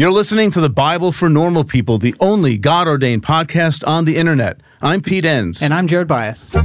You're listening to the Bible for Normal People, the only God ordained podcast on the internet. I'm Pete Enns. And I'm Jared Byas.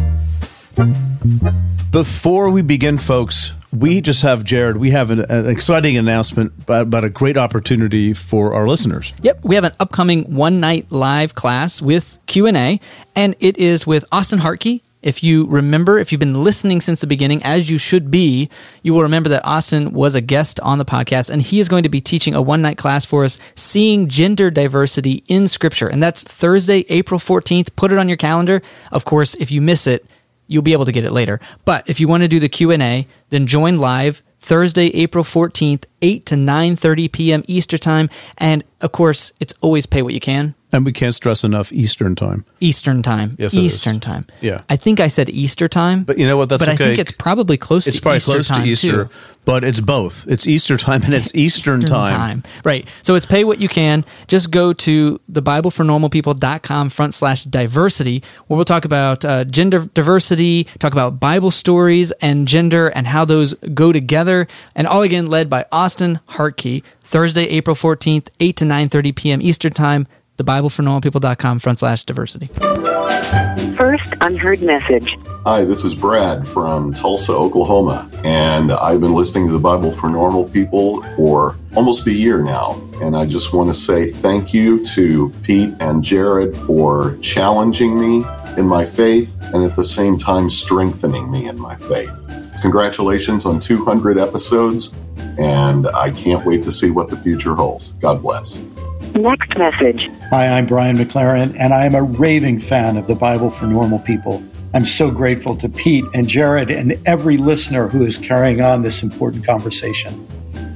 Before we begin, folks, we just have Jared. We have an, an exciting announcement about, about, a great opportunity for our listeners. Yep, we have an upcoming one night live class with Q and A, and it is with Austen Hartke. If you remember, if you've been listening since the beginning, as you should be, you will remember that Austen was a guest on the podcast, and he is going to be teaching a one night class for us, seeing gender diversity in Scripture, and that's Thursday, April fourteenth. Put it on your calendar. Of course, if you miss it you'll be able to get it later. But if you want to do the Q&A, then join live Thursday, April 14th, 8 to 9:30 p.m. Eastern Time, and of course, it's always pay what you can. And we can't stress enough Eastern time. Eastern time. Yes, Eastern time. Yeah. I think I said Easter time. But you know what? That's but okay. I think it's probably close it's to probably Easter close time to Easter, too. but it's both. It's Easter time and it's Eastern, Eastern time. Right. So it's pay what you can. Just go to the BibleForNormalPeople.com front slash diversity, where we'll talk about uh, gender diversity, talk about Bible stories and gender and how those go together. And all again led by Austen Hartke, Thursday, April 14th, 8 to 9.30 p.m. Eastern Time, the BibleForNormalPeople.com front slash diversity. First unheard message. Hi, this is Brad from Tulsa, Oklahoma, and I've been listening to the Bible for Normal People for almost a year now. And I just want to say thank you to Pete and Jared for challenging me in my faith and at the same time strengthening me in my faith. Congratulations on 200 episodes, and I can't wait to see what the future holds. God bless. Message. Hi, I'm Brian McLaren, and I am a raving fan of the Bible for Normal People. I'm so grateful to Pete and Jared and every listener who is carrying on this important conversation.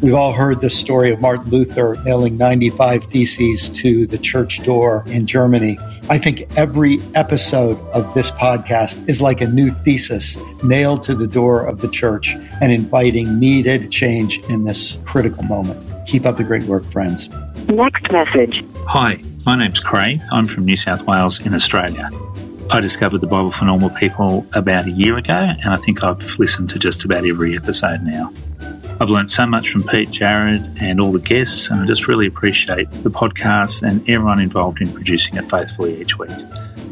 We've all heard the story of Martin Luther nailing 95 theses to the church door in Germany. I think every episode of this podcast is like a new thesis nailed to the door of the church and inviting needed change in this critical moment. Keep up the great work, friends. Next message. Hi, my name's Craig. I'm from New South Wales in Australia. I discovered the Bible for Normal People about a year ago, and I think I've listened to just about every episode now. I've learned so much from Pete, Jared, and all the guests, and I just really appreciate the podcast and everyone involved in producing it faithfully each week.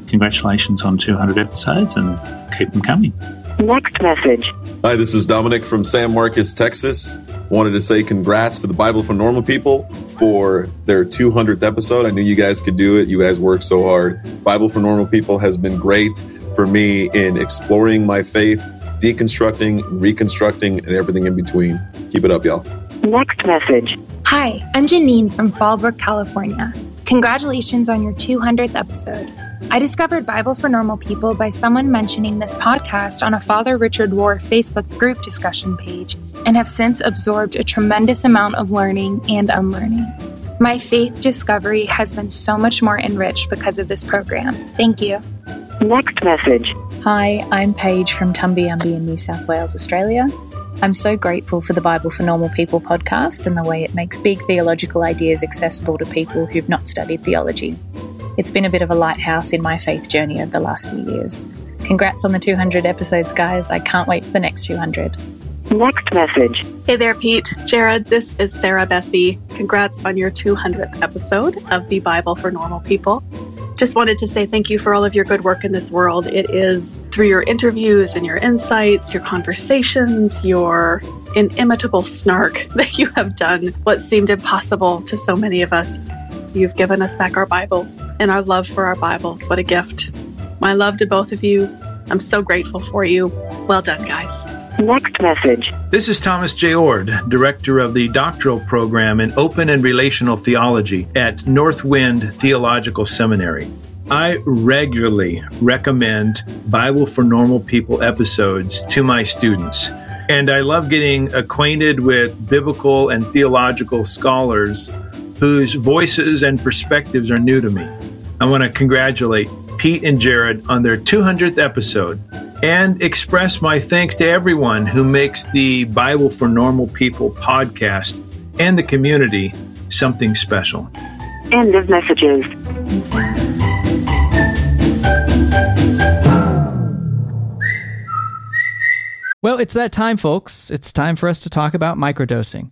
Congratulations on 200 episodes and keep them coming. Next message. Hi, this is Dominic from San Marcos, Texas. Wanted to say congrats to the Bible for Normal People for their 200th episode. I knew you guys could do it. You guys worked so hard. Bible for Normal People has been great for me in exploring my faith, deconstructing, reconstructing, and everything in between. Keep it up, y'all. Next message. Hi, I'm Janine from Fallbrook, California. Congratulations on your 200th episode. I discovered Bible for Normal People by someone mentioning this podcast on a Father Richard Rohr Facebook group discussion page and have since absorbed a tremendous amount of learning and unlearning. My faith discovery has been so much more enriched because of this program. Thank you. Next message. Hi, I'm Paige from Tumbiumbi in New South Wales, Australia. I'm so grateful for the Bible for Normal People podcast and the way it makes big theological ideas accessible to people who've not studied theology. It's been a bit of a lighthouse in my faith journey over the last few years. Congrats on the 200 episodes, guys. I can't wait for the next 200. Next message. Hey there, Pete. Jared, this is Sarah Bessey. Congrats on your 200th episode of the Bible for Normal People. Just wanted to say thank you for all of your good work in this world. It is through your interviews and your insights, your conversations, your inimitable snark that you have done what seemed impossible to so many of us. You've given us back our Bibles and our love for our Bibles. What a gift. My love to both of you. I'm so grateful for you. Well done, guys. Next message. This is Thomas J. Oord, Director of the Doctoral Program in Open and Relational Theology at Northwind Theological Seminary. I regularly recommend Bible for Normal People episodes to my students, and I love getting acquainted with biblical and theological scholars whose voices and perspectives are new to me. I want to congratulate Pete and Jared on their 200th episode and express my thanks to everyone who makes the Bible for Normal People podcast and the community something special. End of messages. Well, it's that time, folks. It's time for us to talk about microdosing.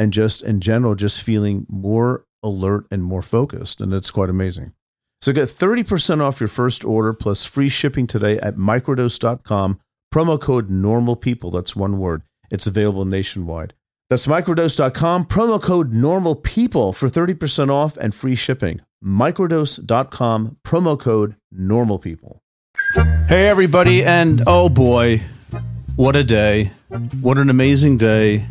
and just in general, just feeling more alert and more focused. And it's quite amazing. So get 30% off your first order plus free shipping today at microdose.com. Promo code normal people. That's one word. It's available nationwide. That's microdose.com. Promo code normal people for 30% off and free shipping. Microdose.com. Promo code normal people. Hey, everybody. And oh boy, what a day. What an amazing day.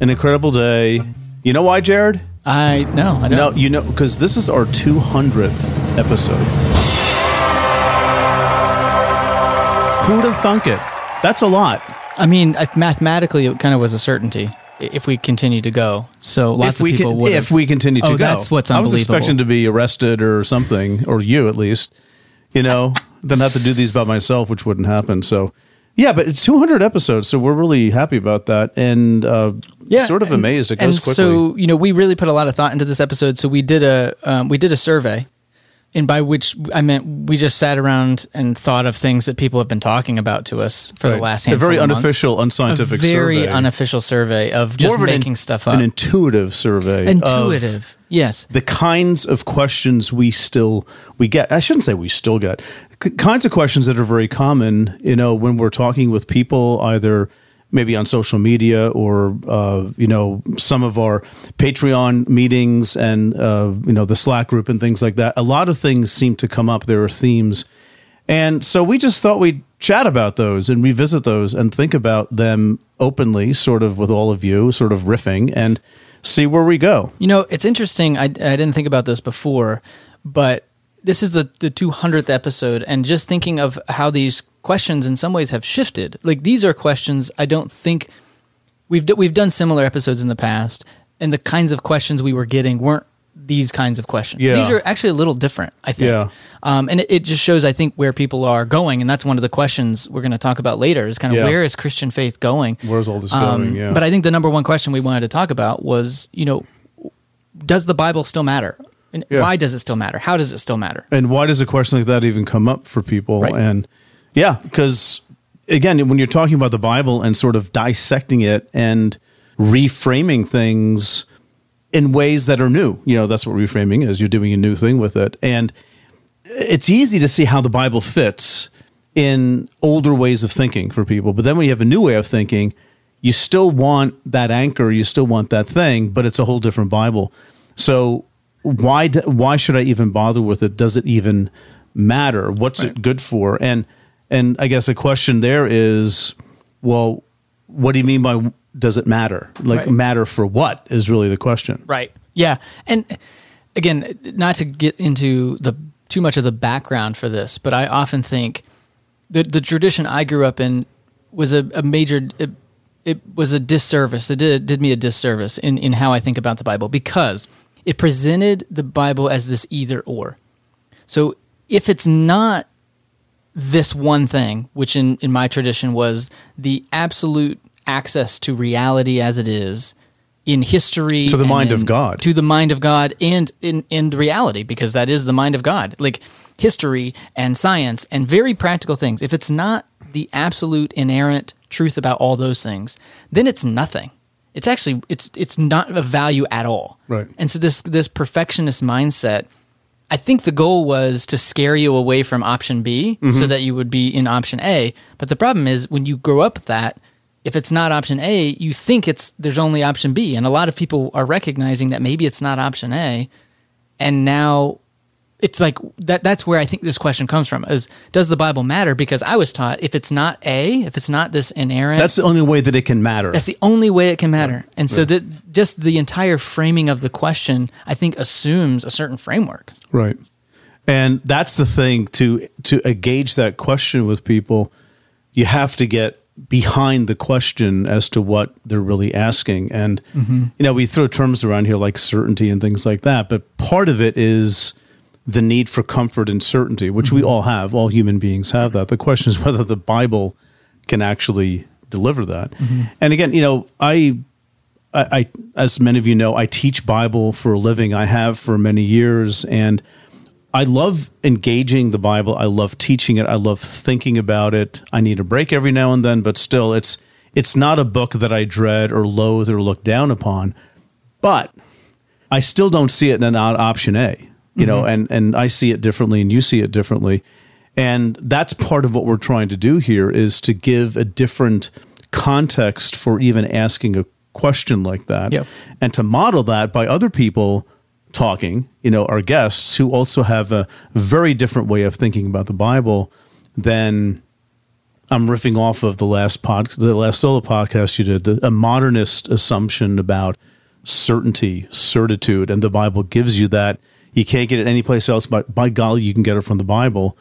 An incredible day. You know why, Jared? I know. I No, you know, because this is our 200th episode. Who'd have thunk it? That's a lot. I mean, mathematically, it kind of was a certainty i- if we continue to go. So lots if we of people would. if we continue to oh, go, that's what's I was unbelievable. expecting to be arrested or something, or you at least. You know, then have to do these by myself, which wouldn't happen. So, yeah, but it's 200 episodes, so we're really happy about that, and uh, sort of and- amazed it and goes quickly. so you know, we really put a lot of thought into this episode. So we did a um, we did a survey, and by which I meant we just sat around and thought of things that people have been talking about to us for the Right. last A very of months. unofficial, unscientific a very survey. unofficial survey of just of making in- stuff up. An intuitive survey. of Intuitive, yes. The kinds of questions we still we get. I shouldn't say we still get. Kinds of questions that are very common. You know, when we're talking with people, either maybe on social media or uh, you know some of our Patreon meetings and uh, you know the Slack group and things like that. A lot of things seem to come up. There are themes. And so we just thought we'd chat about those and revisit those and think about them openly, sort of with all of you, sort of riffing and see where we go. You know, it's interesting. I, I didn't think about this before, but this is the, the 200th episode, and just thinking of how these questions in some ways have shifted. Like, these are questions I don't think we've, d- we've done similar episodes in the past, and the kinds of questions we were getting weren't these kinds of questions. Yeah. These are actually a little different, I think. Yeah. Um, and it, it just shows, I think, where people are going. And that's one of the questions we're going to talk about later is kind of Yeah. where is Christian faith going? Where's all this Um, going? Yeah. But I think the number one question we wanted to talk about was, you know, does the Bible still matter? And Yeah. why does it still matter? How does it still matter? And why does a question like that even come up for people? Right. And yeah, because again, when you're talking about the Bible and sort of dissecting it and reframing things in ways that are new, you know, that's what reframing is. You're doing a new thing with it. And it's easy to see how the Bible fits in older ways of thinking for people. But then when you have a new way of thinking, you still want that anchor, you still want that thing, but it's a whole different Bible. So why d- why should I even bother with it? Does it even matter? What's it good for? And and I guess a question there is, well, what do you mean by does it matter? Like Right. matter for what is really the question. Right. Yeah. And again, not to get into the too much of the background for this, but I often think the the tradition I grew up in was a, a major it, it was a disservice. It did did me a disservice in in how I think about the Bible because it presented the Bible as this either or. So if it's not this one thing, which in, in my tradition was the absolute access to reality as it is in history To the mind in- of God. to the mind of God and in, in reality because that is the mind of God like history and science and very practical things if it's not the absolute inerrant truth about all those things then it's nothing it's actually it's it's not a value at all Right. and so this this perfectionist mindset I think the goal was to scare you away from option B so Mhm. that you would be in option A. But the problem is when you grow up with that, if it's not option A, you think it's there's only option B. And a lot of people are recognizing that maybe it's not option A. And now it's like that that's where I think this question comes from is does the Bible matter? Because I was taught if it's not A, if it's not this inerrant That's the only way that it can matter. that's the only way it can matter. And so Right. that just the entire framing of the question, I think, assumes a certain framework. Right. And that's the thing to to engage that question with people, you have to get behind the question as to what they're really asking. And, Mm-hmm. you know, we throw terms around here like certainty and things like that, but part of it is the need for comfort and certainty, which we mm-hmm. all have. All human beings have that. The question is whether the Bible can actually deliver that. Mm-hmm. And again, you know, I I, I, as many of you know, I teach Bible for a living. I have for many years, and I love engaging the Bible. I love teaching it. I love thinking about it. I need a break every now and then, but still, it's it's not a book that I dread or loathe or look down upon. But I still don't see it in an option A, you know, mm-hmm. and and I see it differently, and you see it differently, and that's part of what we're trying to do here is to give a different context for even asking a question like that, Yep. and to model that by other people talking, you know, our guests who also have a very different way of thinking about the Bible than I'm riffing off of the last pod, the last solo podcast you did, the, a modernist assumption about certainty, certitude, and the Bible gives you that. You can't get it anyplace else, but by golly, you can get it from the Bible.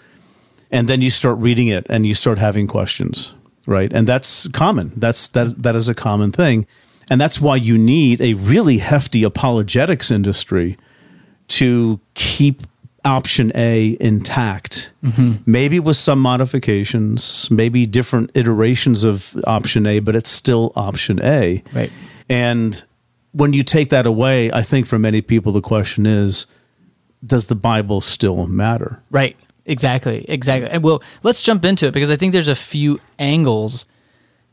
And then you start reading it, and you start having questions, right? And that's common. That's that that is a common thing, and that's why you need a really hefty apologetics industry to keep option A intact. Mm-hmm. Maybe with some modifications, maybe different iterations of option A, but it's still option A. Right. And when you take that away, I think for many people, the question is does the Bible still matter? Right. Exactly. Exactly. And well, let's jump into it because I think there's a few angles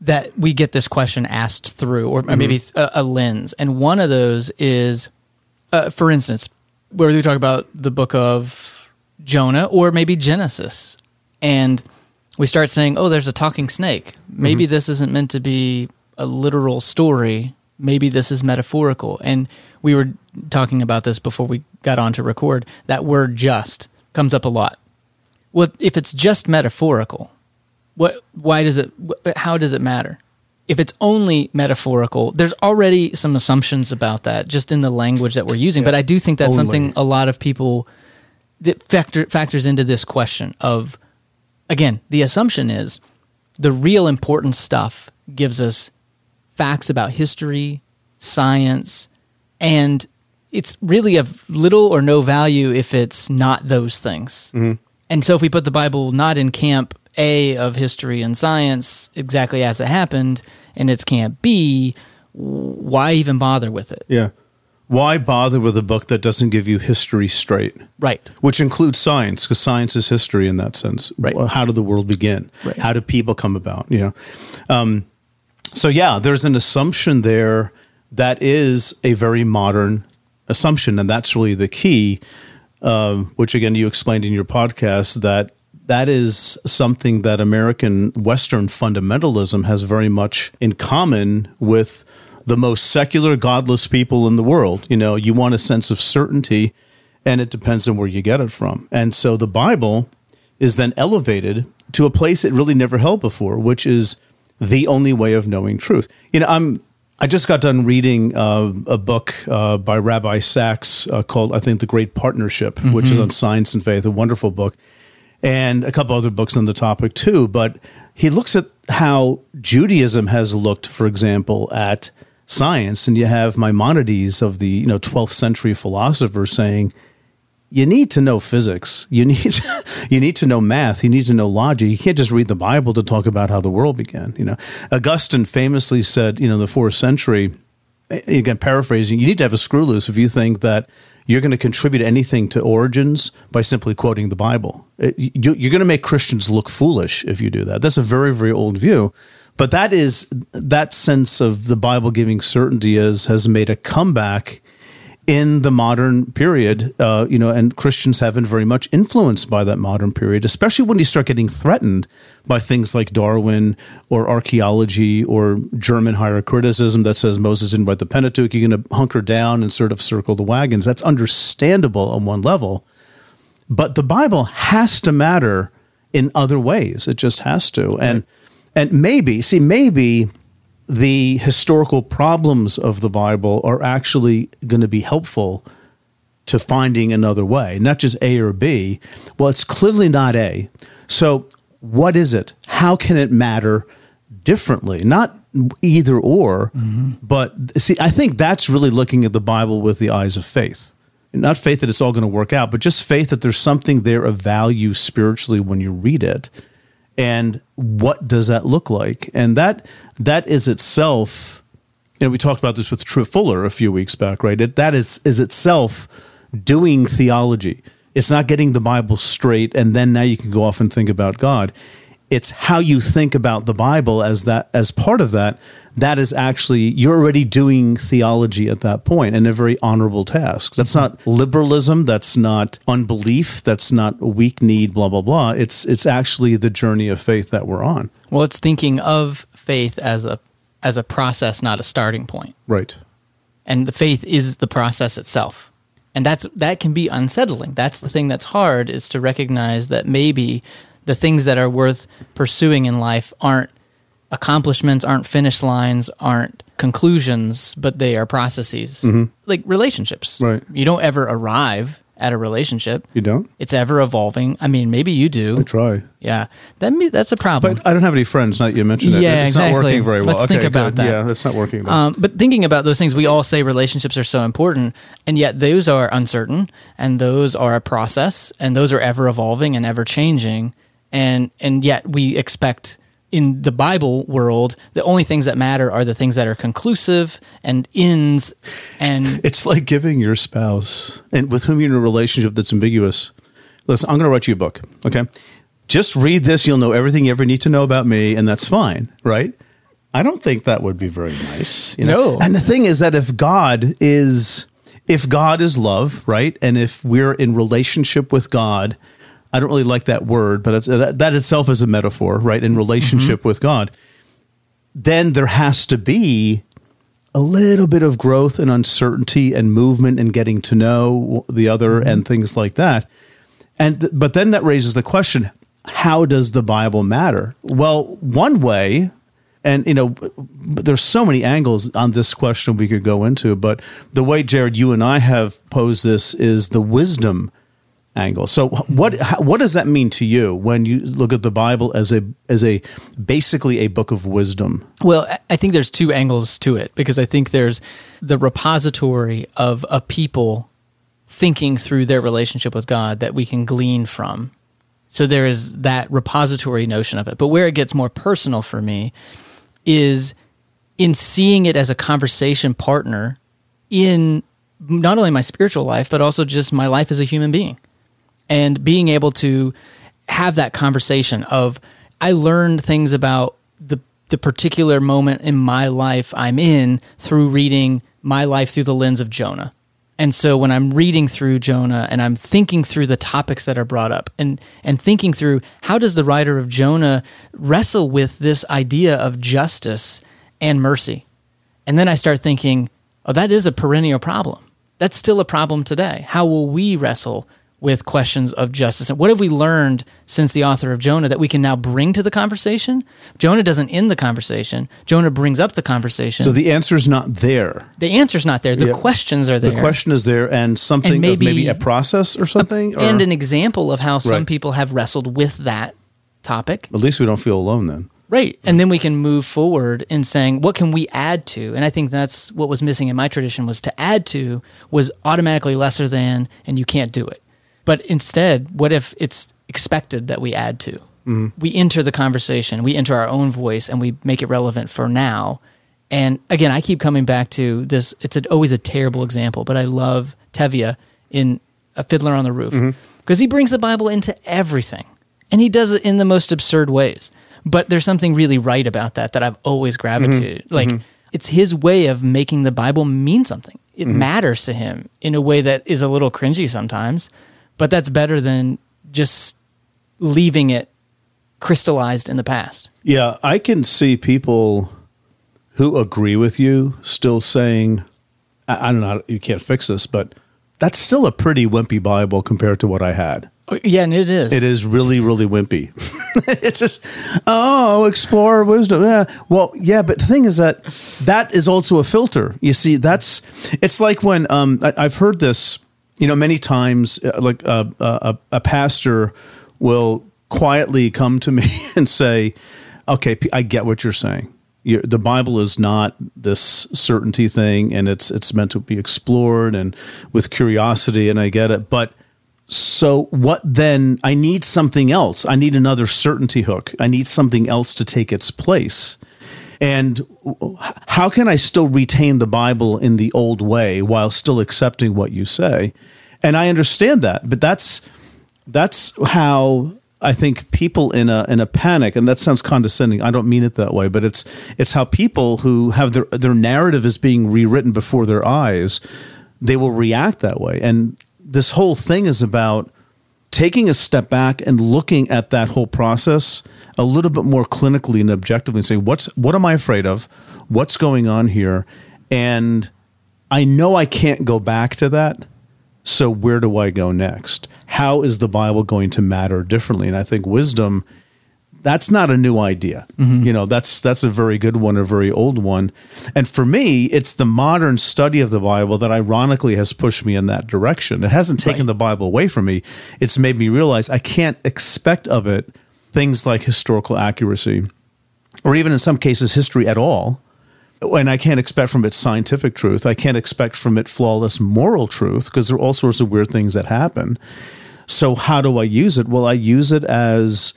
that we get this question asked through, or maybe a, a lens. And one of those is, uh, for instance, where we talk about the book of Jonah or maybe Genesis, and we start saying, "Oh, there's a talking snake. Maybe this isn't meant to be a literal story. Maybe this is metaphorical." And we were talking about this before we got on to record. That word "just" comes up a lot. Well, if it's just metaphorical, what? Why does it? How does it matter? If it's only metaphorical, there's already some assumptions about that just in the language that we're using. But I do think that's Only. something a lot of people that factor factors into this question of again, the assumption is the real important stuff gives us facts about history, science, and it's really of little or no value if it's not those things. And so if we put the Bible not in camp A of history and science exactly as it happened, and it's camp B, why even bother with it? Yeah. Why bother with a book that doesn't give you history straight? Right. Which includes science, because science is history in that sense. Right. How did the world begin? Right. How did people come about? You know. Um, so yeah, there's an assumption there that is a very modern assumption, and that's really the key. Um, which again, you explained in your podcast that that is something that American Western fundamentalism has very much in common with the most secular, godless people in the world. You know, you want a sense of certainty, and it depends on where you get it from. And so the Bible is then elevated to a place it really never held before, which is the only way of knowing truth. You know, I'm I just got done reading uh, a book uh, by Rabbi Sacks uh, called I think The Great Partnership, which is on science and faith, a wonderful book, and a couple other books on the topic too. But he looks at how Judaism has looked, for example, at science, and you have Maimonides of the you know 12th century philosopher saying you need to know physics. You need you need to know math. You need to know logic. You can't just read the Bible to talk about how the world began. You know, Augustine famously said, you know, in the fourth century, again paraphrasing, you need to have a screw loose if you think that you're going to contribute anything to origins by simply quoting the Bible. Uh, you, you're going to make Christians look foolish if you do that. That's a very very old view. But that is that sense of the Bible giving certainty has has made a comeback in the modern period, uh, you know, and Christians have been very much influenced by that modern period, especially when you start getting threatened by things like Darwin or archaeology or German higher criticism that says Moses didn't write the Pentateuch. You're going to hunker down and sort of circle the wagons. That's understandable on one level, but the Bible has to matter in other ways. It just has to, and and maybe see maybe the historical problems of the Bible are actually going to be helpful to finding another way, not just A or B. Well, it's clearly not A. So, what is it? How can it matter differently, not either or, mm-hmm. but see, I think that's really looking at the Bible with the eyes of faith. Not faith that it's all going to work out, but just faith that there's something there of value spiritually when you read it. And what does that look like? And that that is itself, and we talked about this with Truett Fuller a few weeks back, right? It, that is is itself doing theology. It's not getting the Bible straight and then now you can go off and think about God. It's how you think about the Bible as that as part of that. That is actually you're already doing theology at that point and a very honorable task. That's not liberalism, that's not unbelief, that's not weak need, blah blah blah. It's it's actually the journey of faith that we're on. Well, it's thinking of faith as a as a process, not a starting point. Right. And the faith is the process itself. And that's that can be unsettling. That's the thing that's hard is to recognize that maybe the things that are worth pursuing in life aren't accomplishments, aren't finish lines, aren't conclusions, but they are processes. Like relationships. Right. You don't ever arrive at a relationship. You don't? It's ever evolving. I mean, maybe you do. I try. Yeah. That me that's a problem. But I don't have any friends. Not you mentioned it. Yeah, it's not working very well. Let's okay, think about good. that. Yeah, that's not working. Um, but thinking about those things, we all say relationships are so important, and yet those are uncertain, and those are a process, and those are ever evolving and ever changing, and and yet we expect in the Bible world the only things that matter are the things that are conclusive and ends, and It's like giving your spouse and with whom you're in a relationship that's ambiguous. Listen, I'm going to write you a book. Okay. Just read this. You'll know everything you ever need to know about me, and that's fine. Right. I don't think that would be very nice. you know? No. And the thing is that if God is, if God is love, right, and if we're in relationship with God, I don't really like that word, but it's, that, that itself is a metaphor, right? In mm-hmm. relationship mm-hmm. with God, then there has to be a little bit of growth and uncertainty and movement and getting to know the other mm-hmm. and things like that. And th- but then that raises the question: How does the Bible matter? Well, one way, and you know, there's so many angles on this question we could go into, but the way Jared, you and I have posed this is the wisdom angle. So what mm-hmm. what does that mean to you when you look at the Bible as a as a basically a book of wisdom? Well, I- I think there's two angles to it because I think there's the repository of a people thinking through their relationship with God that we can glean from. So there is that repository notion of it. But where it gets more personal for me is in seeing it as a conversation partner in not only my spiritual life, but also just my life as a human being and being able to have that conversation of I learned things about the the particular moment in my life I'm in through reading my life through the lens of Jonah. And so when I'm reading through Jonah and I'm thinking through the topics that are brought up and and thinking through how does the writer of Jonah wrestle with this idea of justice and mercy. And then I start thinking, oh that is a perennial problem. That's still a problem today. How will we wrestle with questions of justice. And what have we learned since the author of Jonah that we can now bring to the conversation? Jonah doesn't end the conversation. Jonah brings up the conversation. So the answer is not there. the answer's not there. The questions are there. The question is there, and something And of maybe- maybe a process or something, or, and an example of how some Right. people have wrestled with that topic. at least we don't feel alone then. Right. And then we can move forward in saying, what can we add to? And I think that's what was missing in my tradition was to add to was automatically lesser than, and you can't do it. But instead, what if it's expected that we add to? Mm-hmm. We enter the conversation, we enter our own voice, and we make it relevant for now. And again, I keep coming back to this. It's a, always a terrible example, but I love Tevye in A Fiddler on the Roof mm-hmm. because he brings the Bible into everything and he does it in the most absurd ways. But there's something really right about that that I've always gravitated. Mm-hmm. Like it's his way of making the Bible mean something. It matters to him in a way that is a little cringy sometimes, but that's better than just leaving it crystallized in the past. Yeah, I can see people who agree with you still saying, I, I don't know, you can't fix this, but that's still a pretty wimpy Bible compared to what I had. Oh, Yeah, and it is. It is really, really wimpy. it's just, oh, explore wisdom. Yeah. Well, yeah, but the thing is that that is also a filter. You see, that's, it's like when um, I, I've heard this, you know, many times, uh, like uh, uh, a, a pastor will quietly come to me and say, okay, I get what you're saying. you the Bible is not this certainty thing, and it's it's meant to be explored and with curiosity, and I get it. But so what then? I need something else. I need another certainty hook. I need something else to take its place. And how can I still retain the Bible in the old way while still accepting what you say? And I understand that, but that's that's how I think people in a in a panic, and that sounds condescending. I don't mean it that way, but it's it's how people who have their their narrative is being rewritten before their eyes, they will react that way. And this whole thing is about taking a step back and looking at that whole process a little bit more clinically and objectively and saying what's what am I afraid of? What's going on here? And I know I can't go back to that. So where do I go next? How is the Bible going to matter differently? And I think wisdom that's not a new idea. Mm-hmm. You know, that's that's a very good one, a very old one. And for me, it's the modern study of the Bible that ironically has pushed me in that direction. It hasn't taken the Bible away from me. It's made me realize I can't expect of it things like historical accuracy or even in some cases history at all. And I can't expect from it scientific truth. I can't expect from it flawless moral truth because there are all sorts of weird things that happen. So how do I use it? Well, I use it as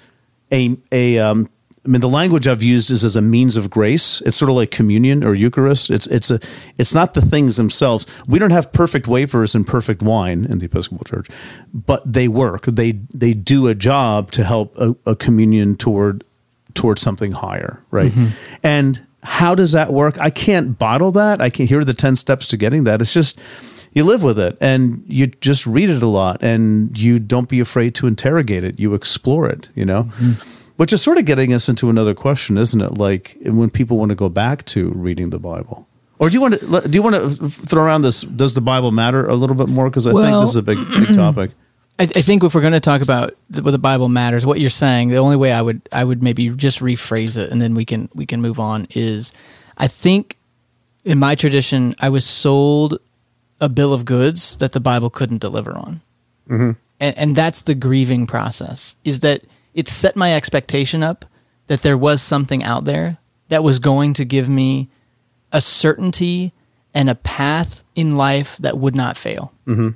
a a um, I mean, the language I've used is as a means of grace. It's sort of like communion or Eucharist. It's it's a it's not the things themselves. We don't have perfect wafers and perfect wine in the Episcopal Church, but they work. They they do a job to help a, a communion toward toward something higher, right? And how does that work? I can't bottle that. I can not hear the ten steps to getting that. It's just you live with it and you just read it a lot and you don't be afraid to interrogate it. You explore it, you know? Mm-hmm. Which is sort of getting us into another question, isn't it? Like when people want to go back to reading the Bible. Or do you want to do you want to throw around this does the Bible matter a little bit more because I think this is a big big topic. I, I think if we're going to talk about the, what the Bible matters, what you're saying, the only way I would I would maybe just rephrase it, and then we can we can move on. Is I think in my tradition, I was sold a bill of goods that the Bible couldn't deliver on, Mhm. and, and that's the grieving process. Is that it set my expectation up that there was something out there that was going to give me a certainty and a path in life that would not fail. Mm-hmm.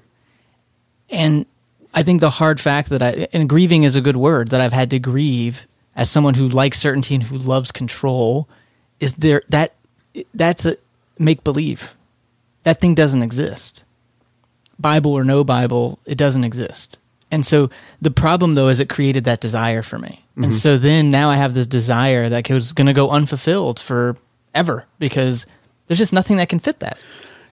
And I think the hard fact that I, and grieving is a good word, that I've had to grieve as someone who likes certainty and who loves control is there that that's a make believe. That thing doesn't exist. Bible or no Bible, it doesn't exist. And so the problem though is it created that desire for me. Mhm. And so then now I have this desire that was going to go unfulfilled forever because there's just nothing that can fit that.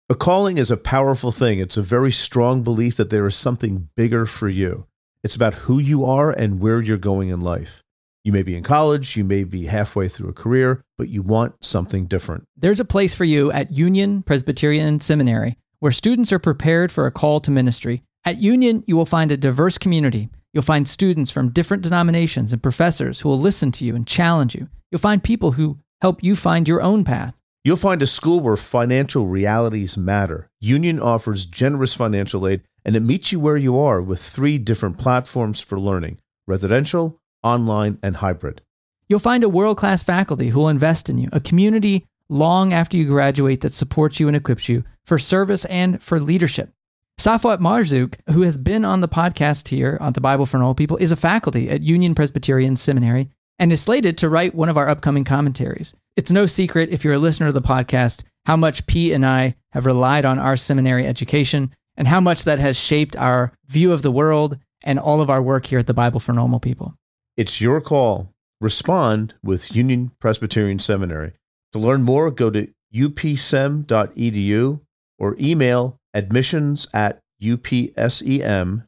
A calling is a powerful thing. It's a very strong belief that there is something bigger for you. It's about who you are and where you're going in life. You may be in college, you may be halfway through a career, but you want something different. There's a place for you at Union Presbyterian Seminary where students are prepared for a call to ministry. At Union, you will find a diverse community. You'll find students from different denominations and professors who will listen to you and challenge you. You'll find people who help you find your own path. You'll find a school where financial realities matter. Union offers generous financial aid and it meets you where you are with three different platforms for learning residential, online, and hybrid. You'll find a world class faculty who will invest in you, a community long after you graduate that supports you and equips you for service and for leadership. Safwat Marzouk, who has been on the podcast here on the Bible for Normal People, is a faculty at Union Presbyterian Seminary and is slated to write one of our upcoming commentaries. It's no secret, if you're a listener of the podcast, how much Pete and I have relied on our seminary education and how much that has shaped our view of the world and all of our work here at the Bible for Normal People. It's your call. Respond with Union Presbyterian Seminary. To learn more, go to upsem.edu or email admissions at upsem.edu.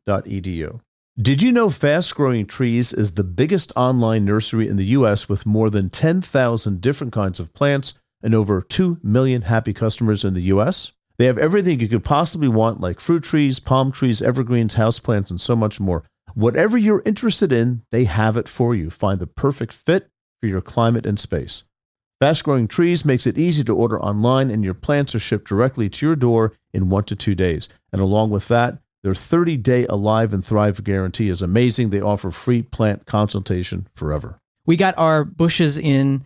Did you know Fast Growing Trees is the biggest online nursery in the U.S. with more than 10,000 different kinds of plants and over 2 million happy customers in the U.S.? They have everything you could possibly want, like fruit trees, palm trees, evergreens, houseplants, and so much more. Whatever you're interested in, they have it for you. Find the perfect fit for your climate and space. Fast Growing Trees makes it easy to order online, and your plants are shipped directly to your door in one to two days. And along with that, their 30 day Alive and Thrive guarantee is amazing. They offer free plant consultation forever. We got our bushes in,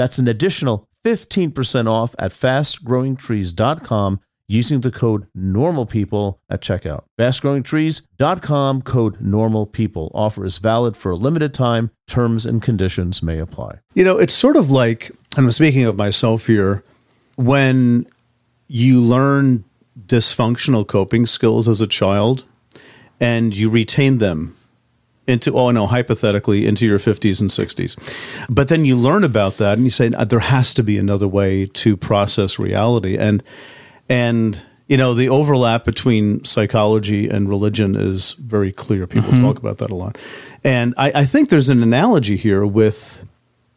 That's an additional 15% off at fastgrowingtrees.com using the code NORMALPEOPLE at checkout. Fastgrowingtrees.com code NORMALPEOPLE. Offer is valid for a limited time. Terms and conditions may apply. You know, it's sort of like, I'm speaking of myself here, when you learn dysfunctional coping skills as a child and you retain them into oh no hypothetically into your 50s and 60s but then you learn about that and you say there has to be another way to process reality and and you know the overlap between psychology and religion is very clear people Mhm. talk about that a lot and I, I think there's an analogy here with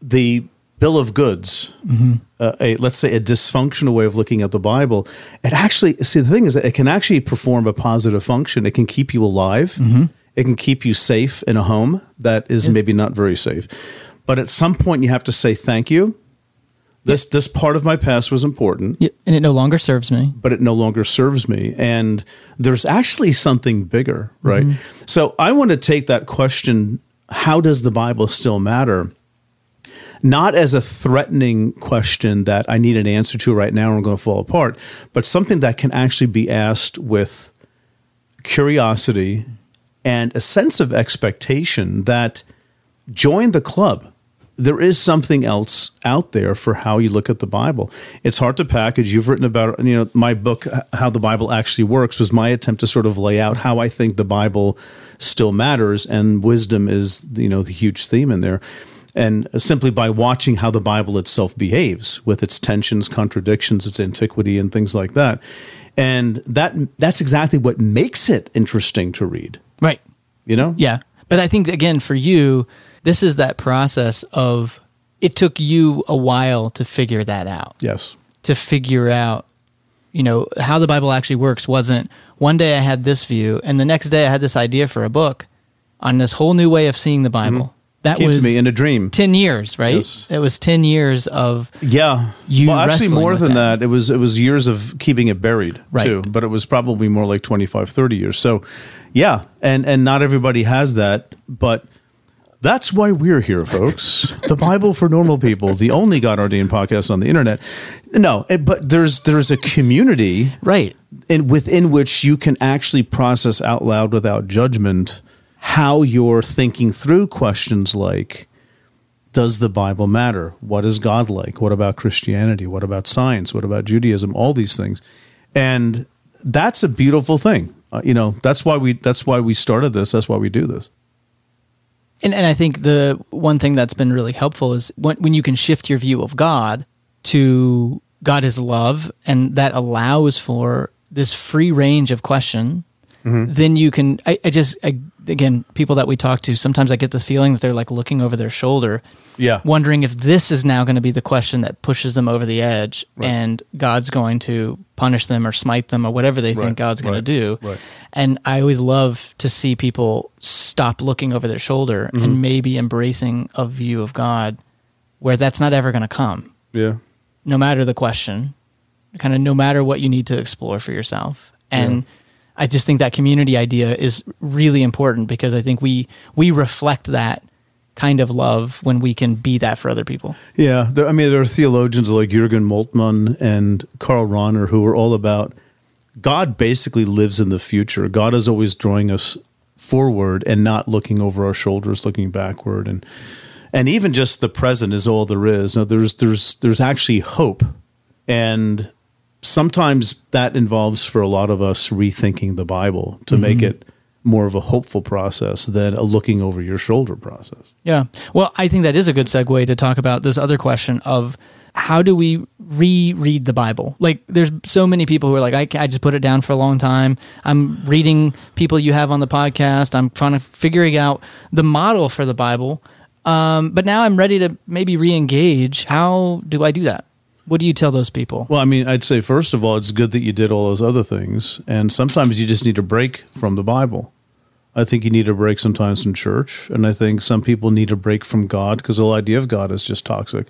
the bill of goods Mhm. uh, a let's say a dysfunctional way of looking at the Bible, it actually see the thing is that it can actually perform a positive function. It can keep you alive. Mhm. It can keep you safe in a home that is maybe not very safe. But at some point, you have to say thank you. This this part of my past was important, and it no longer serves me. But it no longer serves me, and there's actually something bigger, right? Mhm. So I want to take that question: How does the Bible still matter? not as a threatening question that I need an answer to right now or I'm going to fall apart, but something that can actually be asked with curiosity and a sense of expectation that join the club. There is something else out there for how you look at the Bible. It's hard to package. You've written about, you know, my book, How the Bible Actually Works, was my attempt to sort of lay out how I think the Bible still matters, and wisdom is, you know, the huge theme in there and simply by watching how the Bible itself behaves with its tensions, contradictions, its antiquity, and things like that. And that that's exactly what makes it interesting to read. Right. You know? Yeah. But I think, again, for you, this is that process of it took you a while to figure that out. Yes. To figure out, you know, how the Bible actually works wasn't one day I had this view and the next day I had this idea for a book on this whole new way of seeing the Bible. Mm-hmm. That Came was to me in a dream. 10 years, right? Yes. It was 10 years of Yeah. you well, actually more than that. It was it was years of keeping it buried Right. too, but it was probably more like 25 30 years. So, yeah, and and not everybody has that, but that's why we're here, folks. the Bible for normal people, the only God ordained podcast on the internet. No, eh, but there's there's a community right in within which you can actually process out loud without judgment how you're thinking through questions like does the Bible matter? What is God like? What about Christianity? What about science? What about Judaism? All these things, and that's a beautiful thing. Uh, you know, that's why we that's why we started this. That's why we do this. And, and I think the one thing that's been really helpful is when, when you can shift your view of God to God is love, and that allows for this free range of question, Mhm. then you can. I, I just, I, again, people that we talk to, sometimes I get the feeling that they're like looking over their shoulder, Yeah. wondering if this is now going to be the question that pushes them over the edge, Right. and God's going to punish them or smite them or whatever they think Right, God's going right, to do. right. And I always love to see people stop looking over their shoulder Mhm. and maybe embracing a view of God where that's not ever going to come, Yeah. no matter the question, kind of no matter what you need to explore for yourself. And I just think that community idea is really important because I think we we reflect that kind of love when we can be that for other people. Yeah, there, I mean, there are theologians like Jürgen Moltmann and Karl Rahner who are all about God basically lives in the future. God is always drawing us forward and not looking over our shoulders, looking backward, and and even just the present is all there is. Now, there's there's there's actually hope, and sometimes that involves for a lot of us rethinking the Bible to make Mhm. it more of a hopeful process than a looking over your shoulder process. Yeah. Well, I think that is a good segue to talk about this other question of how do we reread the Bible? Like, there's so many people who are like, I, I just put it down for a long time. I'm reading people you have on the podcast. I'm trying to figuring out the model for the Bible. Um, but now I'm ready to maybe re-engage. How do I do that? What do you tell those people? Well, I mean, I'd say first of all, it's good that you did all those other things, and sometimes you just need a break from the Bible. I think you need a break sometimes from church, and I think some people need a break from God because the whole idea of God is just toxic.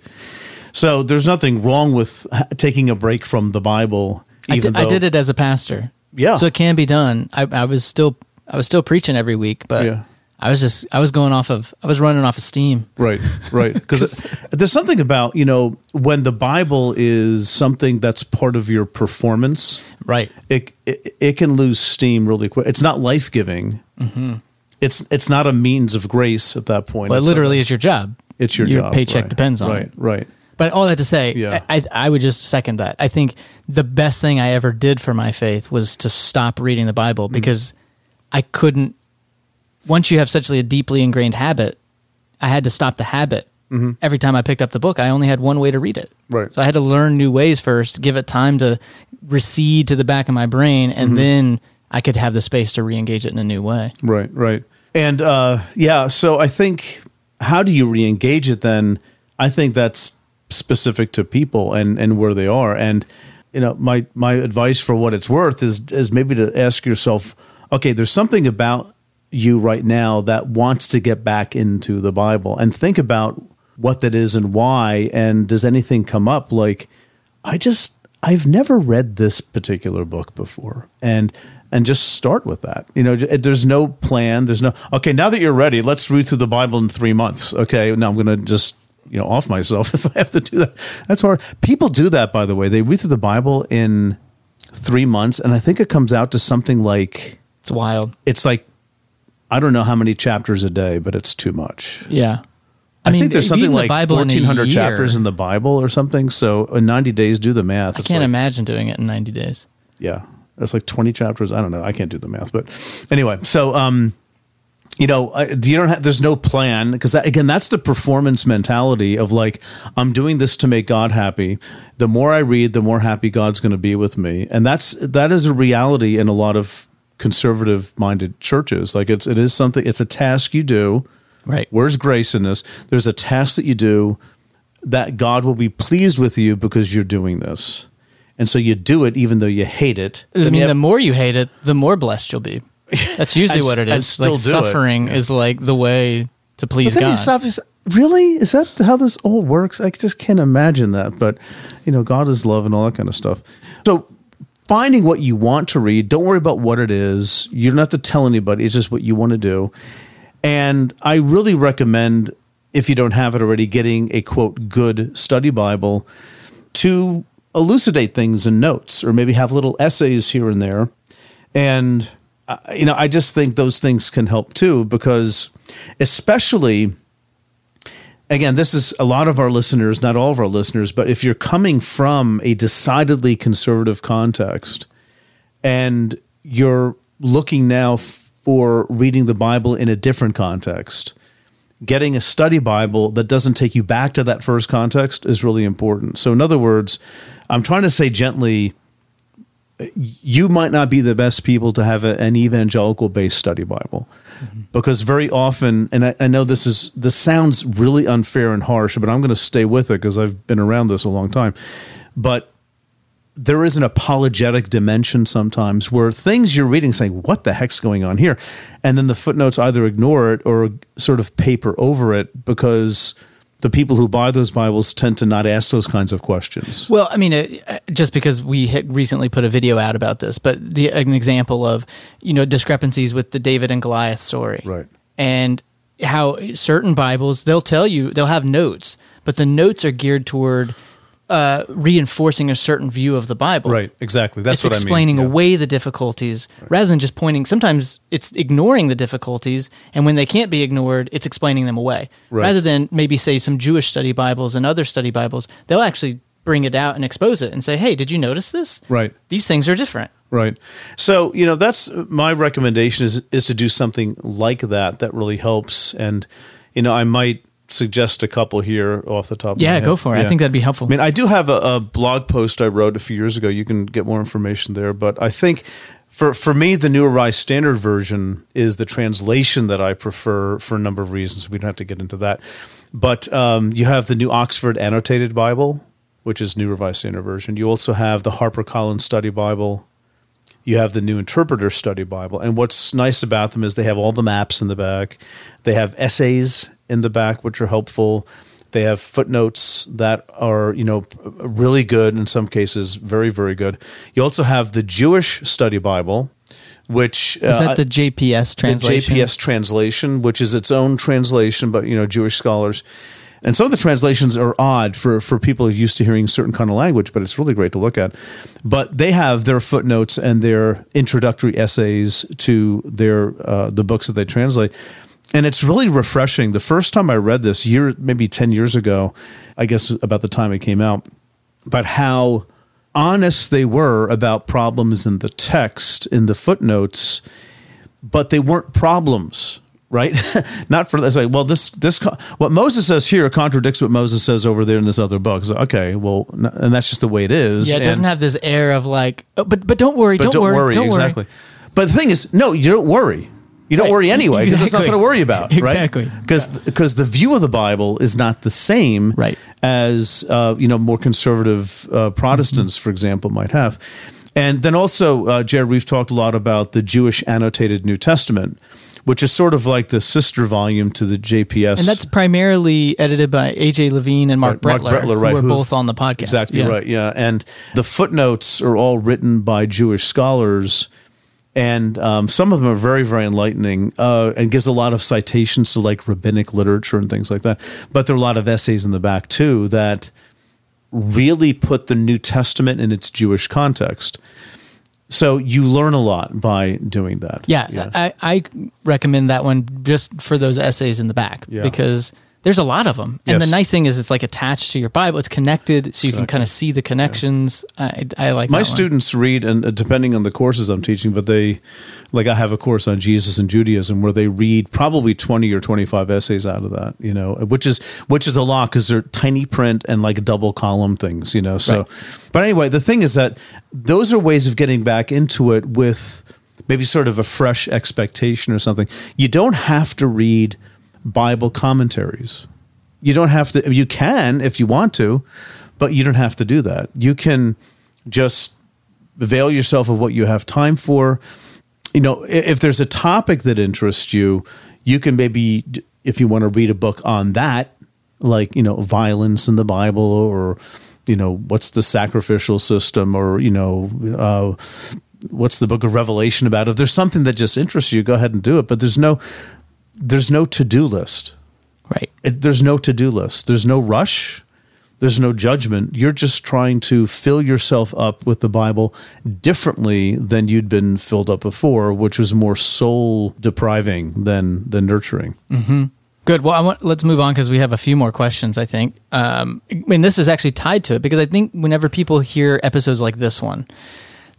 So there's nothing wrong with taking a break from the Bible. I did, I did it as a pastor. Yeah. So it can be done. I, I was still I was still preaching every week, but Yeah. I was just I was going off of I was running off of steam. Right, right. Because there's something about you know when the Bible is something that's part of your performance, right? It it, it can lose steam really quick. It's not life giving. Mm-hmm. It's it's not a means of grace at that point. Well, it It's literally a- is your job. It's your, job. your job. paycheck right, depends on right, it. Right. Right. But all that to say, Yeah. I, I would just second that. I think the best thing I ever did for my faith was to stop reading the Bible Mm. because I couldn't. Once you have such a deeply ingrained habit, I had to stop the habit. Mhm. Every time I picked up the book, I only had one way to read it. Right. So I had to learn new ways first, give it time to recede to the back of my brain, and Mhm. then I could have the space to re-engage it in a new way. Right, right. And uh, yeah, so I think how do you re-engage it then? I think that's specific to people and and where they are. And you know, my my advice for what it's worth is is maybe to ask yourself, okay, there's something about you right now that wants to get back into the Bible and think about what that is and why and does anything come up like I just I've never read this particular book before, and and just start with that. You know, there's no plan. There's no okay. Now that you're ready, let's read through the Bible in three months. Okay, now I'm going to just you know off myself if I have to do that. That's hard. People do that, by the way. They read through the Bible in three months, and I think it comes out to something like it's wild. It's like I don't know how many chapters a day, but it's too much. Yeah. I, I mean, think there's something the like Bible 1,400 year- chapters in the Bible or something. So in 90 days, do the math. I can't like- imagine doing it in 90 days. yeah that's like 20 chapters i don't know i can't do the math but anyway so um you know uh, you don't have there's no plan because that, again that's the performance mentality of like i'm doing this to make god happy the more i read the more happy god's going to be with me and that's that is a reality in a lot of conservative minded churches like it's it is something it's a task you do right where's grace in this there's a task that you do that god will be pleased with you because you're doing this and so you do it even though you hate it I mean, you the more you hate it, the more blessed you'll be. That's usually what it is. and still like suffering is like the way to please God. you really? Is that how this all works? I just can't imagine that. But, you know, God is love and all that kind of stuff. So finding what you want to read, don't worry about what it is. You don't have to tell anybody. It's just what you want to do. And I really recommend, if you don't have it already, getting a quote, good study Bible to elucidate things in notes or maybe have little essays here and there. And, uh, you know, I just think those things can help too, because especially, again, this is a lot of our listeners, not all of our listeners, but if you're coming from a decidedly conservative context and you're looking now for reading the Bible in a different context, getting a study Bible that doesn't take you back to that first context is really important. So, in other words, I'm trying to say gently, you might not be the best people to have a, an evangelical based study Bible because very often, and I, I know this is this sounds really unfair and harsh, but I'm going to stay with it because I've been around this a long time. But there is an apologetic dimension sometimes where things you're reading saying what the heck's going on here and then the footnotes either ignore it or sort of paper over it because the people who buy those bibles tend to not ask those kinds of questions Well, I mean, uh, just because we had recently put a video out about this, but the an example of you know discrepancies with the David and Goliath story, right? And how certain Bibles they'll tell you they'll have notes, but the notes are geared toward uh, reinforcing a certain view of the Bible. right exactly that's it's what explaining i mean away the difficulties rather than just pointing. Sometimes it's ignoring the difficulties, and when they can't be ignored, it's explaining them away. Right. Rather than maybe say some Jewish study Bibles and other study Bibles, they'll actually bring it out and expose it and say, "Hey, did you notice this? right These things are different." Right. So, you know, that's my recommendation is is to do something like that that really helps and you know, I might suggest a couple here off the top of my Yeah, go for it. I think that'd be helpful. I mean, I do have a, a blog post I wrote a few years ago. You can get more information there, but I think For for me, the New Revised Standard Version is the translation that I prefer for a number of reasons. We don't have to get into that, but um, you have the New Oxford Annotated Bible, which is New Revised Standard Version. You also have the Harper Collins Study Bible. You have the New Interpreter Study Bible, and what's nice about them is they have all the maps in the back. They have essays in the back, which are helpful. They have footnotes that are, you know, really good in some cases, very, very good. You also have the Jewish Study Bible, which Is uh, that the JPS translation? the JPS translation, which is its own translation, but you know, Jewish scholars. And some of the translations are odd for, for people used to hearing certain kind of language, but it's really great to look at. But they have their footnotes and their introductory essays to their uh, the books that they translate. And it's really refreshing. The first time I read this, year maybe ten years ago, I guess about the time it came out, but how honest they were about problems in the text in the footnotes, but they weren't problems, right? Not for let's say, well, this this what Moses says here contradicts what Moses says over there in this other book. So, okay, well, n- and that's just the way it is. Yeah, it doesn't have this air of like, oh, but but don't worry, but don't, worry, don't exactly. worry. But the thing is, no, you don't worry. You don't Right. worry anyway because there's Exactly. nothing to worry about, right? Exactly. Because because the view of the Bible is not the same Right. as uh, you know more conservative uh, Protestants, for example, might have. And then also, uh, Jared, we've talked a lot about the Jewish annotated New Testament, which is sort of like the sister volume to the JPS. And that's primarily edited by AJ Levine and Marc Right, Brettler, Brettler, right, who are both on the podcast. Exactly Yeah. right. Yeah, and the footnotes are all written by Jewish scholars, and um, some of them are very, very enlightening, uh, and gives a lot of citations to like rabbinic literature and things like that. But there are a lot of essays in the back too that really put the New Testament in its Jewish context. So you learn a lot by doing that. Yeah, I, I recommend that one just for those essays in the back Yeah. because there's a lot of them. And the nice thing is it's like attached to your Bible. It's connected, so you can kind of see the connections. I, I like my students read and uh, depending on the courses i'm teaching but they like i have a course on jesus and judaism where they read probably 20 or 25 essays out of that you know which is which is a lot because they're tiny print and like double column things you know so Right. but anyway the thing is that those are ways of getting back into it with maybe sort of a fresh expectation or something you don't have to read bible commentaries. You don't have to you can if you want to but you don't have to do that. You can just avail yourself of what you have time for. You know if there's a topic that interests you you can maybe if you want to read a book on that like you know violence in the bible or you know what's the sacrificial system or you know uh, what's the book of revelation about? If there's something that just interests you go ahead and do it but there's no there's no to-do list Right. it, there's no to-do list there's no rush there's no judgment you're just trying to fill yourself up with the bible differently than you'd been filled up before which was more soul depriving than than nurturing Good. Well, I want, let's move on because we have a few more questions. I think, um, and this is actually tied to it because I think whenever people hear episodes like this one,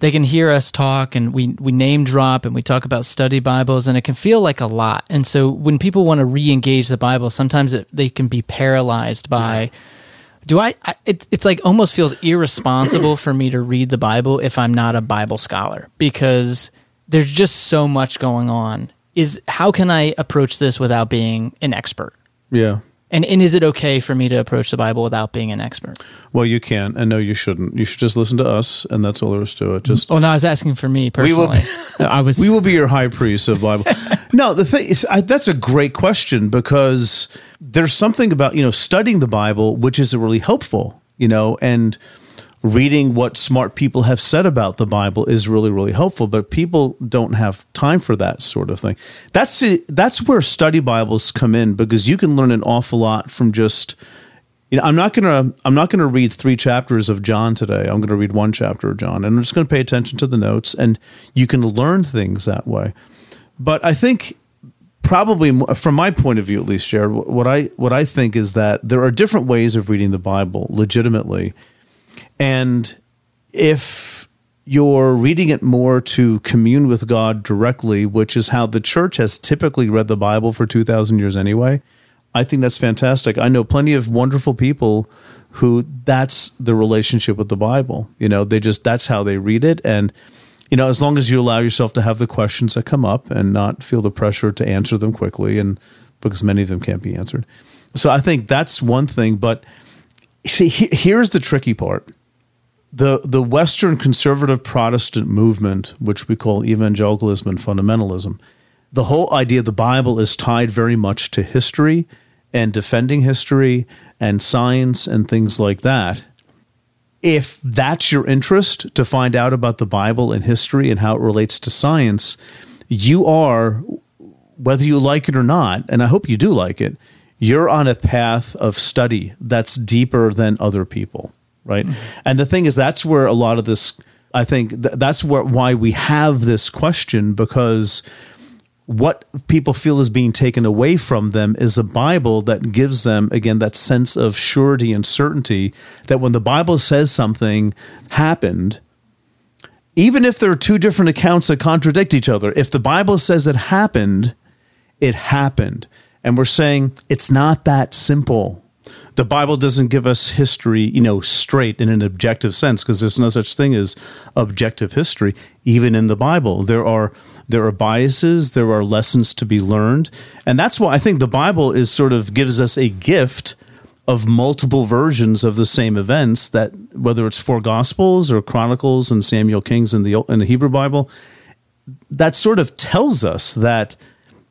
they can hear us talk and we we name drop and we talk about study Bibles and it can feel like a lot. And so when people want to re-engage the Bible, sometimes it, they can be paralyzed by. Do I? I it, it's like almost feels irresponsible for me to read the Bible if I'm not a Bible scholar because there's just so much going on. Is how can I approach this without being an expert? yeah And and is it okay for me to approach the Bible without being an expert? well you can and no you shouldn't you should just listen to us and that's all there is to it mm-hmm. just oh, no, I was asking for me We will personally. I was. we will be your high priest of Bible. no, the thing is, I, that's a great question because there's something about you know studying the Bible which is really helpful, you know, and reading what smart people have said about the Bible is really really helpful. But people don't have time for that sort of thing. That's that's where study Bibles come in because you can learn an awful lot from just you know, I'm not gonna I'm not gonna read three chapters of John today. I'm gonna read one chapter of John, and I'm just gonna pay attention to the notes, and you can learn things that way. But I think probably from my point of view, at least, Jared, what I what I think is that there are different ways of reading the Bible legitimately, and if you're reading it more to commune with God directly, which is how the church has typically read the Bible for 2,000 years anyway, I think that's fantastic. I know plenty of wonderful people who that's the relationship with the Bible. You know, they just, that's how they read it. And you know, as long as you allow yourself to have the questions that come up and not feel the pressure to answer them quickly, and because many of them can't be answered. So I think that's one thing. But see, he, here's the tricky part the the Western conservative Protestant movement, which we call evangelicalism and fundamentalism, the whole idea of the Bible is tied very much to history and defending history and science and things like that. If that's your interest to find out about the Bible and history and how it relates to science, you are, whether you like it or not, and I hope you do like it, you're on a path of study that's deeper than other people right? Mm-hmm. And the thing is, that's where a lot of this, I think, th- that's where why we have this question because what people feel is being taken away from them is a Bible that gives them, again, that sense of surety and certainty that when the Bible says something happened, even if there are two different accounts that contradict each other, if the Bible says it happened, it happened. And we're saying it's not that simple the Bible doesn't give us history, you know, straight in an objective sense because there's no such thing as objective history even in the Bible. There are there are biases, there are lessons to be learned, and that's why I think the Bible is sort of gives us a gift of multiple versions of the same events that whether it's four gospels or chronicles and Samuel Kings in the in the Hebrew Bible that sort of tells us that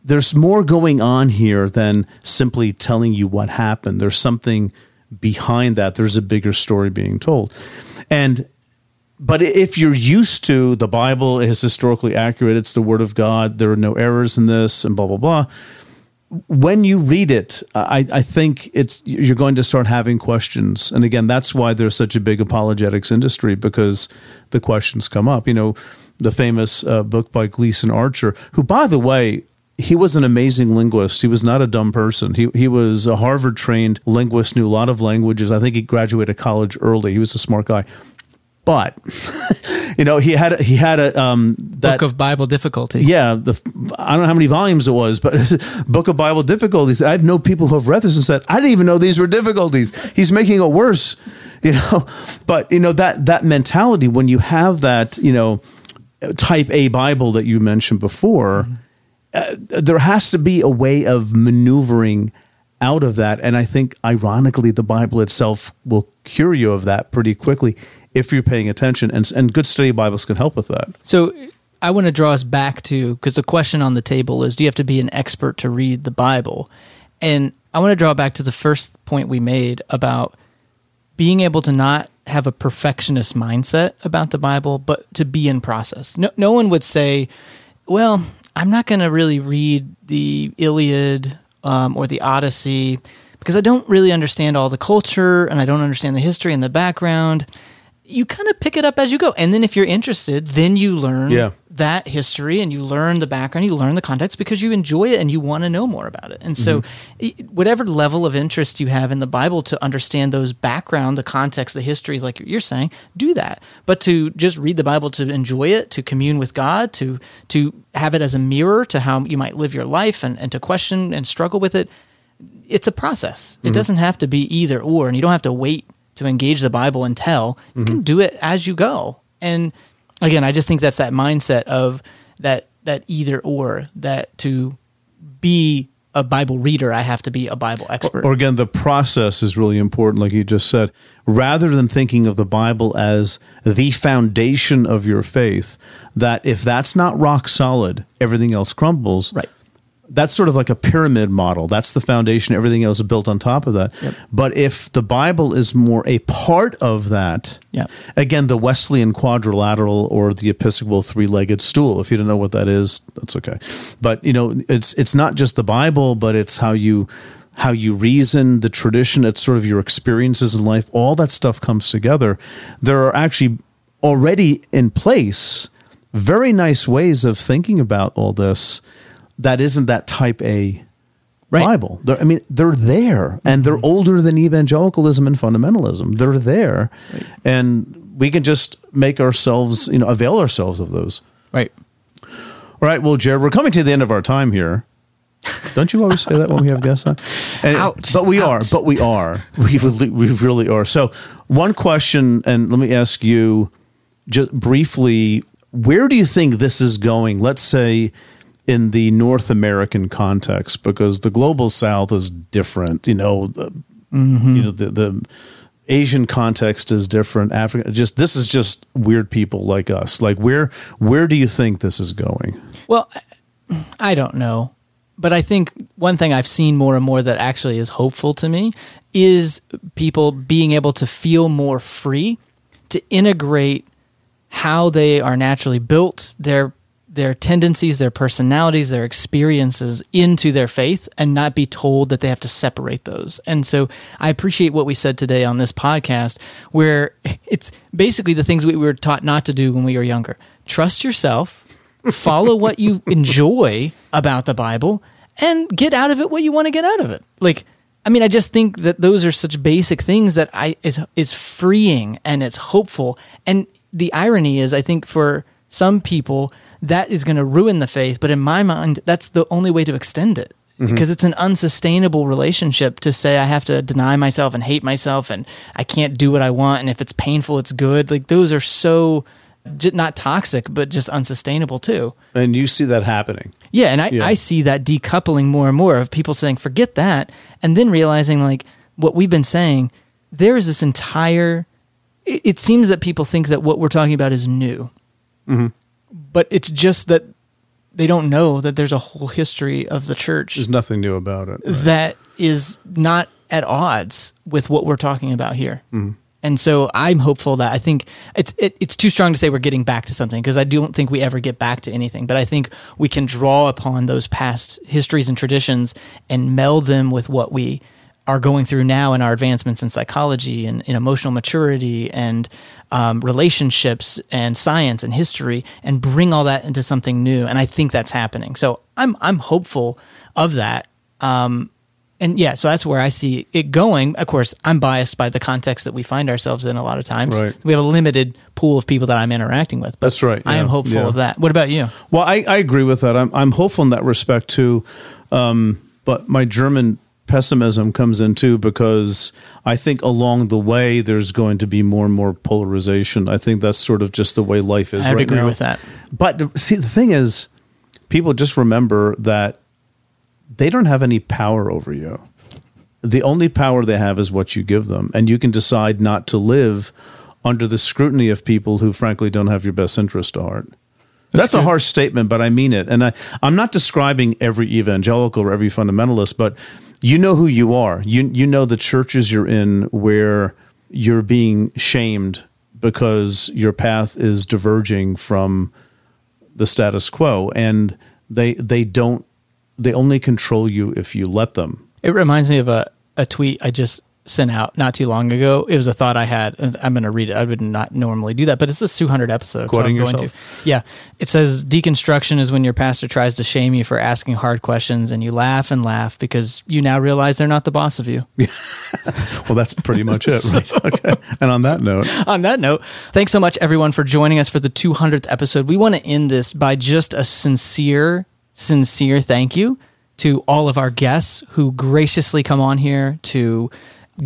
there's more going on here than simply telling you what happened. There's something behind that. There's a bigger story being told. And but if you're used to the Bible is historically accurate, it's the word of God, there are no errors in this, and blah blah blah. When you read it, I, I think it's you're going to start having questions. And again, that's why there's such a big apologetics industry because the questions come up. You know, the famous uh, book by Gleason Archer, who, by the way, he was an amazing linguist. He was not a dumb person. He he was a Harvard trained linguist, knew a lot of languages. I think he graduated college early. He was a smart guy. But you know, he had he had a um, that, book of Bible difficulty. Yeah, the I don't know how many volumes it was, but book of Bible difficulties. I know people who have read this and said, I didn't even know these were difficulties. He's making it worse, you know. But you know that that mentality when you have that, you know, type A Bible that you mentioned before. Mm-hmm uh, there has to be a way of maneuvering out of that. And I think, ironically, the Bible itself will cure you of that pretty quickly if you're paying attention. And, and good study Bibles can help with that. So I want to draw us back to because the question on the table is do you have to be an expert to read the Bible? And I want to draw back to the first point we made about being able to not have a perfectionist mindset about the Bible, but to be in process. No, no one would say, well, I'm not going to really read the Iliad um, or the Odyssey because I don't really understand all the culture and I don't understand the history and the background you kind of pick it up as you go. And then if you're interested, then you learn yeah. that history and you learn the background, you learn the context because you enjoy it and you want to know more about it. And so, mm-hmm. whatever level of interest you have in the Bible to understand those background, the context, the histories, like you're saying, do that. But to just read the Bible to enjoy it, to commune with God, to to have it as a mirror to how you might live your life and, and to question and struggle with it, it's a process. It mm-hmm. doesn't have to be either or, and you don't have to wait to engage the Bible and tell, you mm-hmm. can do it as you go. And again, I just think that's that mindset of that that either or that to be a Bible reader, I have to be a Bible expert. Or, or, again, the process is really important, like you just said. Rather than thinking of the Bible as the foundation of your faith, that if that's not rock solid, everything else crumbles. Right that's sort of like a pyramid model. That's the foundation. Everything else is built on top of that. Yep. But if the Bible is more a part of that, yep. again, the Wesleyan quadrilateral or the Episcopal three-legged stool. If you don't know what that is, that's okay. But you know, it's it's not just the Bible, but it's how you how you reason, the tradition. It's sort of your experiences in life. All that stuff comes together. There are actually already in place very nice ways of thinking about all this that isn't that type A right. Bible. They're, I mean, they're there and they're mm-hmm. older than evangelicalism and fundamentalism. They're there. Right. And we can just make ourselves, you know, avail ourselves of those. Right. All right. Well, Jared, we're coming to the end of our time here. Don't you always say that when we have guests on? And, Ouch. But we Ouch. are. But we are. We really, we really are. So, one question, and let me ask you, just briefly, where do you think this is going? Let's say in the North American context, because the global South is different. You know, the, Mm-hmm. you know the the Asian context is different. Africa, just this is just weird people like us. Like where where do you think this is going? Well, I don't know. But I think one thing I've seen more and more that actually is hopeful to me is people being able to feel more free to integrate how they are naturally built, their their tendencies, their personalities, their experiences into their faith and not be told that they have to separate those. And so I appreciate what we said today on this podcast where it's basically the things we were taught not to do when we were younger. Trust yourself, follow what you enjoy about the Bible and get out of it what you want to get out of it. Like I mean, I just think that those are such basic things that I is is freeing and it's hopeful. And the irony is I think for some people that is going to ruin the faith, but in my mind that's the only way to extend it. Mm-hmm. Because it's an unsustainable relationship to say I have to deny myself and hate myself and I can't do what I want and if it's painful it's good. Like those are so not toxic but just unsustainable too. And you see that happening. Yeah, and I, Yeah. I see that decoupling more and more of people saying, forget that, and then realizing, like, what we've been saying, there is this entire. It, it seems that people think that what we're talking about is new, Mm-hmm. But it's just that they don't know that there's a whole history of the church There's nothing new about it. that is not at odds with what we're talking about here. Mhm. And so I'm hopeful that I think it's it, it's too strong to say we're getting back to something because I don't think we ever get back to anything. But I think we can draw upon those past histories and traditions and meld them with what we are going through now in our advancements in psychology and in emotional maturity and um, relationships and science and history and bring all that into something new. And I think that's happening. So I'm I'm hopeful of that. Um, and yeah, so that's where I see it going. Of course, I'm biased by the context that we find ourselves in a lot of times. Right. We have a limited pool of people that I'm interacting with. But That's right. I am hopeful yeah. of that. What about you? Well, I, I agree with that. I'm, I'm hopeful in that respect too. Um, but my German pessimism comes in too because I think along the way there's going to be more and more polarization. I think that's sort of just the way life is I'd right agree now. with that. But see, the thing is, people just remember that they don't have any power over you. The only power they have is what you give them. And you can decide not to live under the scrutiny of people who, frankly, don't have your best interest at heart. That's, a harsh statement, but I mean it. And I, I'm not describing every evangelical or every fundamentalist, but you know who you are. You, you know the churches you're in where you're being shamed because your path is diverging from the status quo and they they don't they only control you if you let them It reminds me of a, a tweet I just sent out not too long ago. It was a thought I had. I'm going to read it. I would not normally do that, but it's this 200 episode. so Quoting I'm going yourself? To. Yeah. It says deconstruction is when your pastor tries to shame you for asking hard questions and you laugh and laugh because you now realize they're not the boss of you. well that's pretty much it right okay and on that note on that note, thanks so much, everyone, for joining us for the 200th episode. We want to end this by just a sincere, sincere thank you to all of our guests who graciously come on here to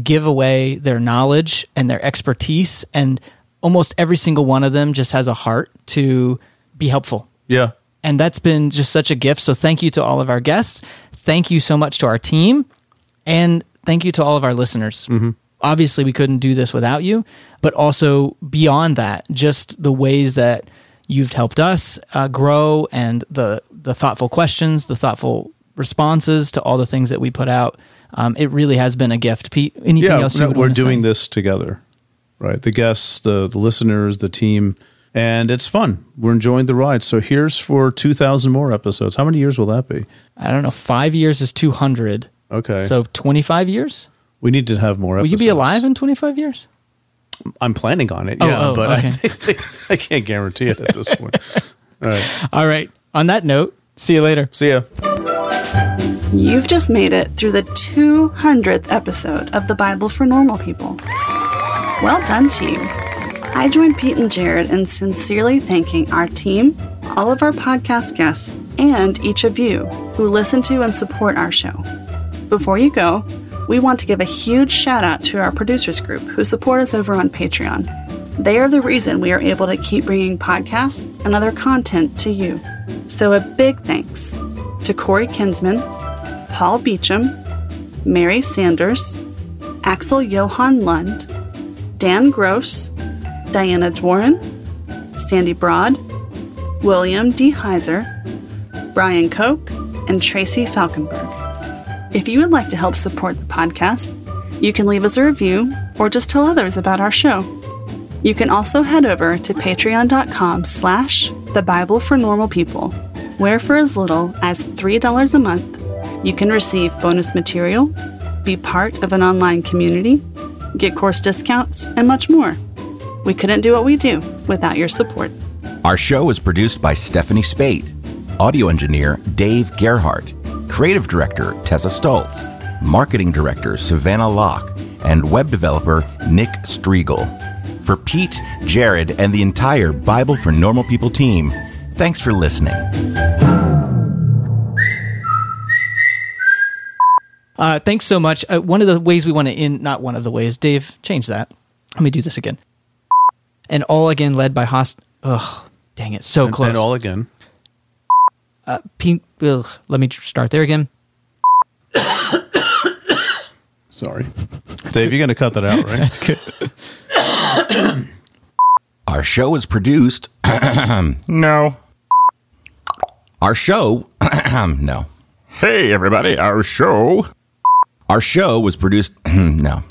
give away their knowledge and their expertise. And almost every single one of them just has a heart to be helpful. yeah And that's been just such a gift. So thank you to all of our guests. Thank you so much to our team. And thank you to all of our listeners. Obviously, we couldn't do this without you, but also beyond that, just the ways that you've helped us uh, grow and the, the thoughtful questions, the thoughtful responses to all the things that we put out. Um, it really has been a gift. Pete, anything yeah else you no, we're wanna say? doing this together right the guests the, the listeners the team and it's fun we're enjoying the ride so here's for 2000 more episodes how many years will that be I don't know. Five years is 200. okay So 25 years? we need to have more episodes. Will you be alive in 25 years? i'm planning on it Oh, yeah oh, but I, okay. think, I can't guarantee it at this point all right All right. On that note, see you later. see ya You've just made it through the 200th episode of the Bible for Normal People. Well done you. I join Pete and Jared in sincerely thanking our team, all of our podcast guests, and each of you who listen to and support our show. Before you go, we want to give a huge shout out to our producers group who support us over on Patreon. They are the reason we are able to keep bringing podcasts and other content to you. So, a big thanks to Corey Kinsman, Paul Beecham, Mary Sanders, Axel Johan Lund, Dan Gross, Diana Dworin, Sandy Broad, William D. Heiser, Brian Koch, and Tracy Falkenberg. If you would like to help support the podcast, you can leave us a review or just tell others about our show. You can also head over to patreon.com slash the Bible for Normal People, where for as little as $3 a month, you can receive bonus material, be part of an online community, get course discounts, and much more. We couldn't do what we do without your support. Our show is produced by Stephanie Spate, audio engineer Dave Gerhardt, creative director Tessa Stoltz, marketing director Savannah Locke, and web developer Nick Striegel. For Pete, Jared, and the entire Bible for Normal People team, thanks for listening. Uh, thanks so much. Uh, one of the ways we want to end, not one of the ways, Dave, change that. Let me do this again. And all again led by Host. Ugh, dang it, so And- close. and all again. Uh, Pete, ugh, let me start there again. Sorry. Dave, you're going to cut that out, right? That's good. Our show is produced. no. Our show. no. Hey, everybody. Our show. Our show was produced. no.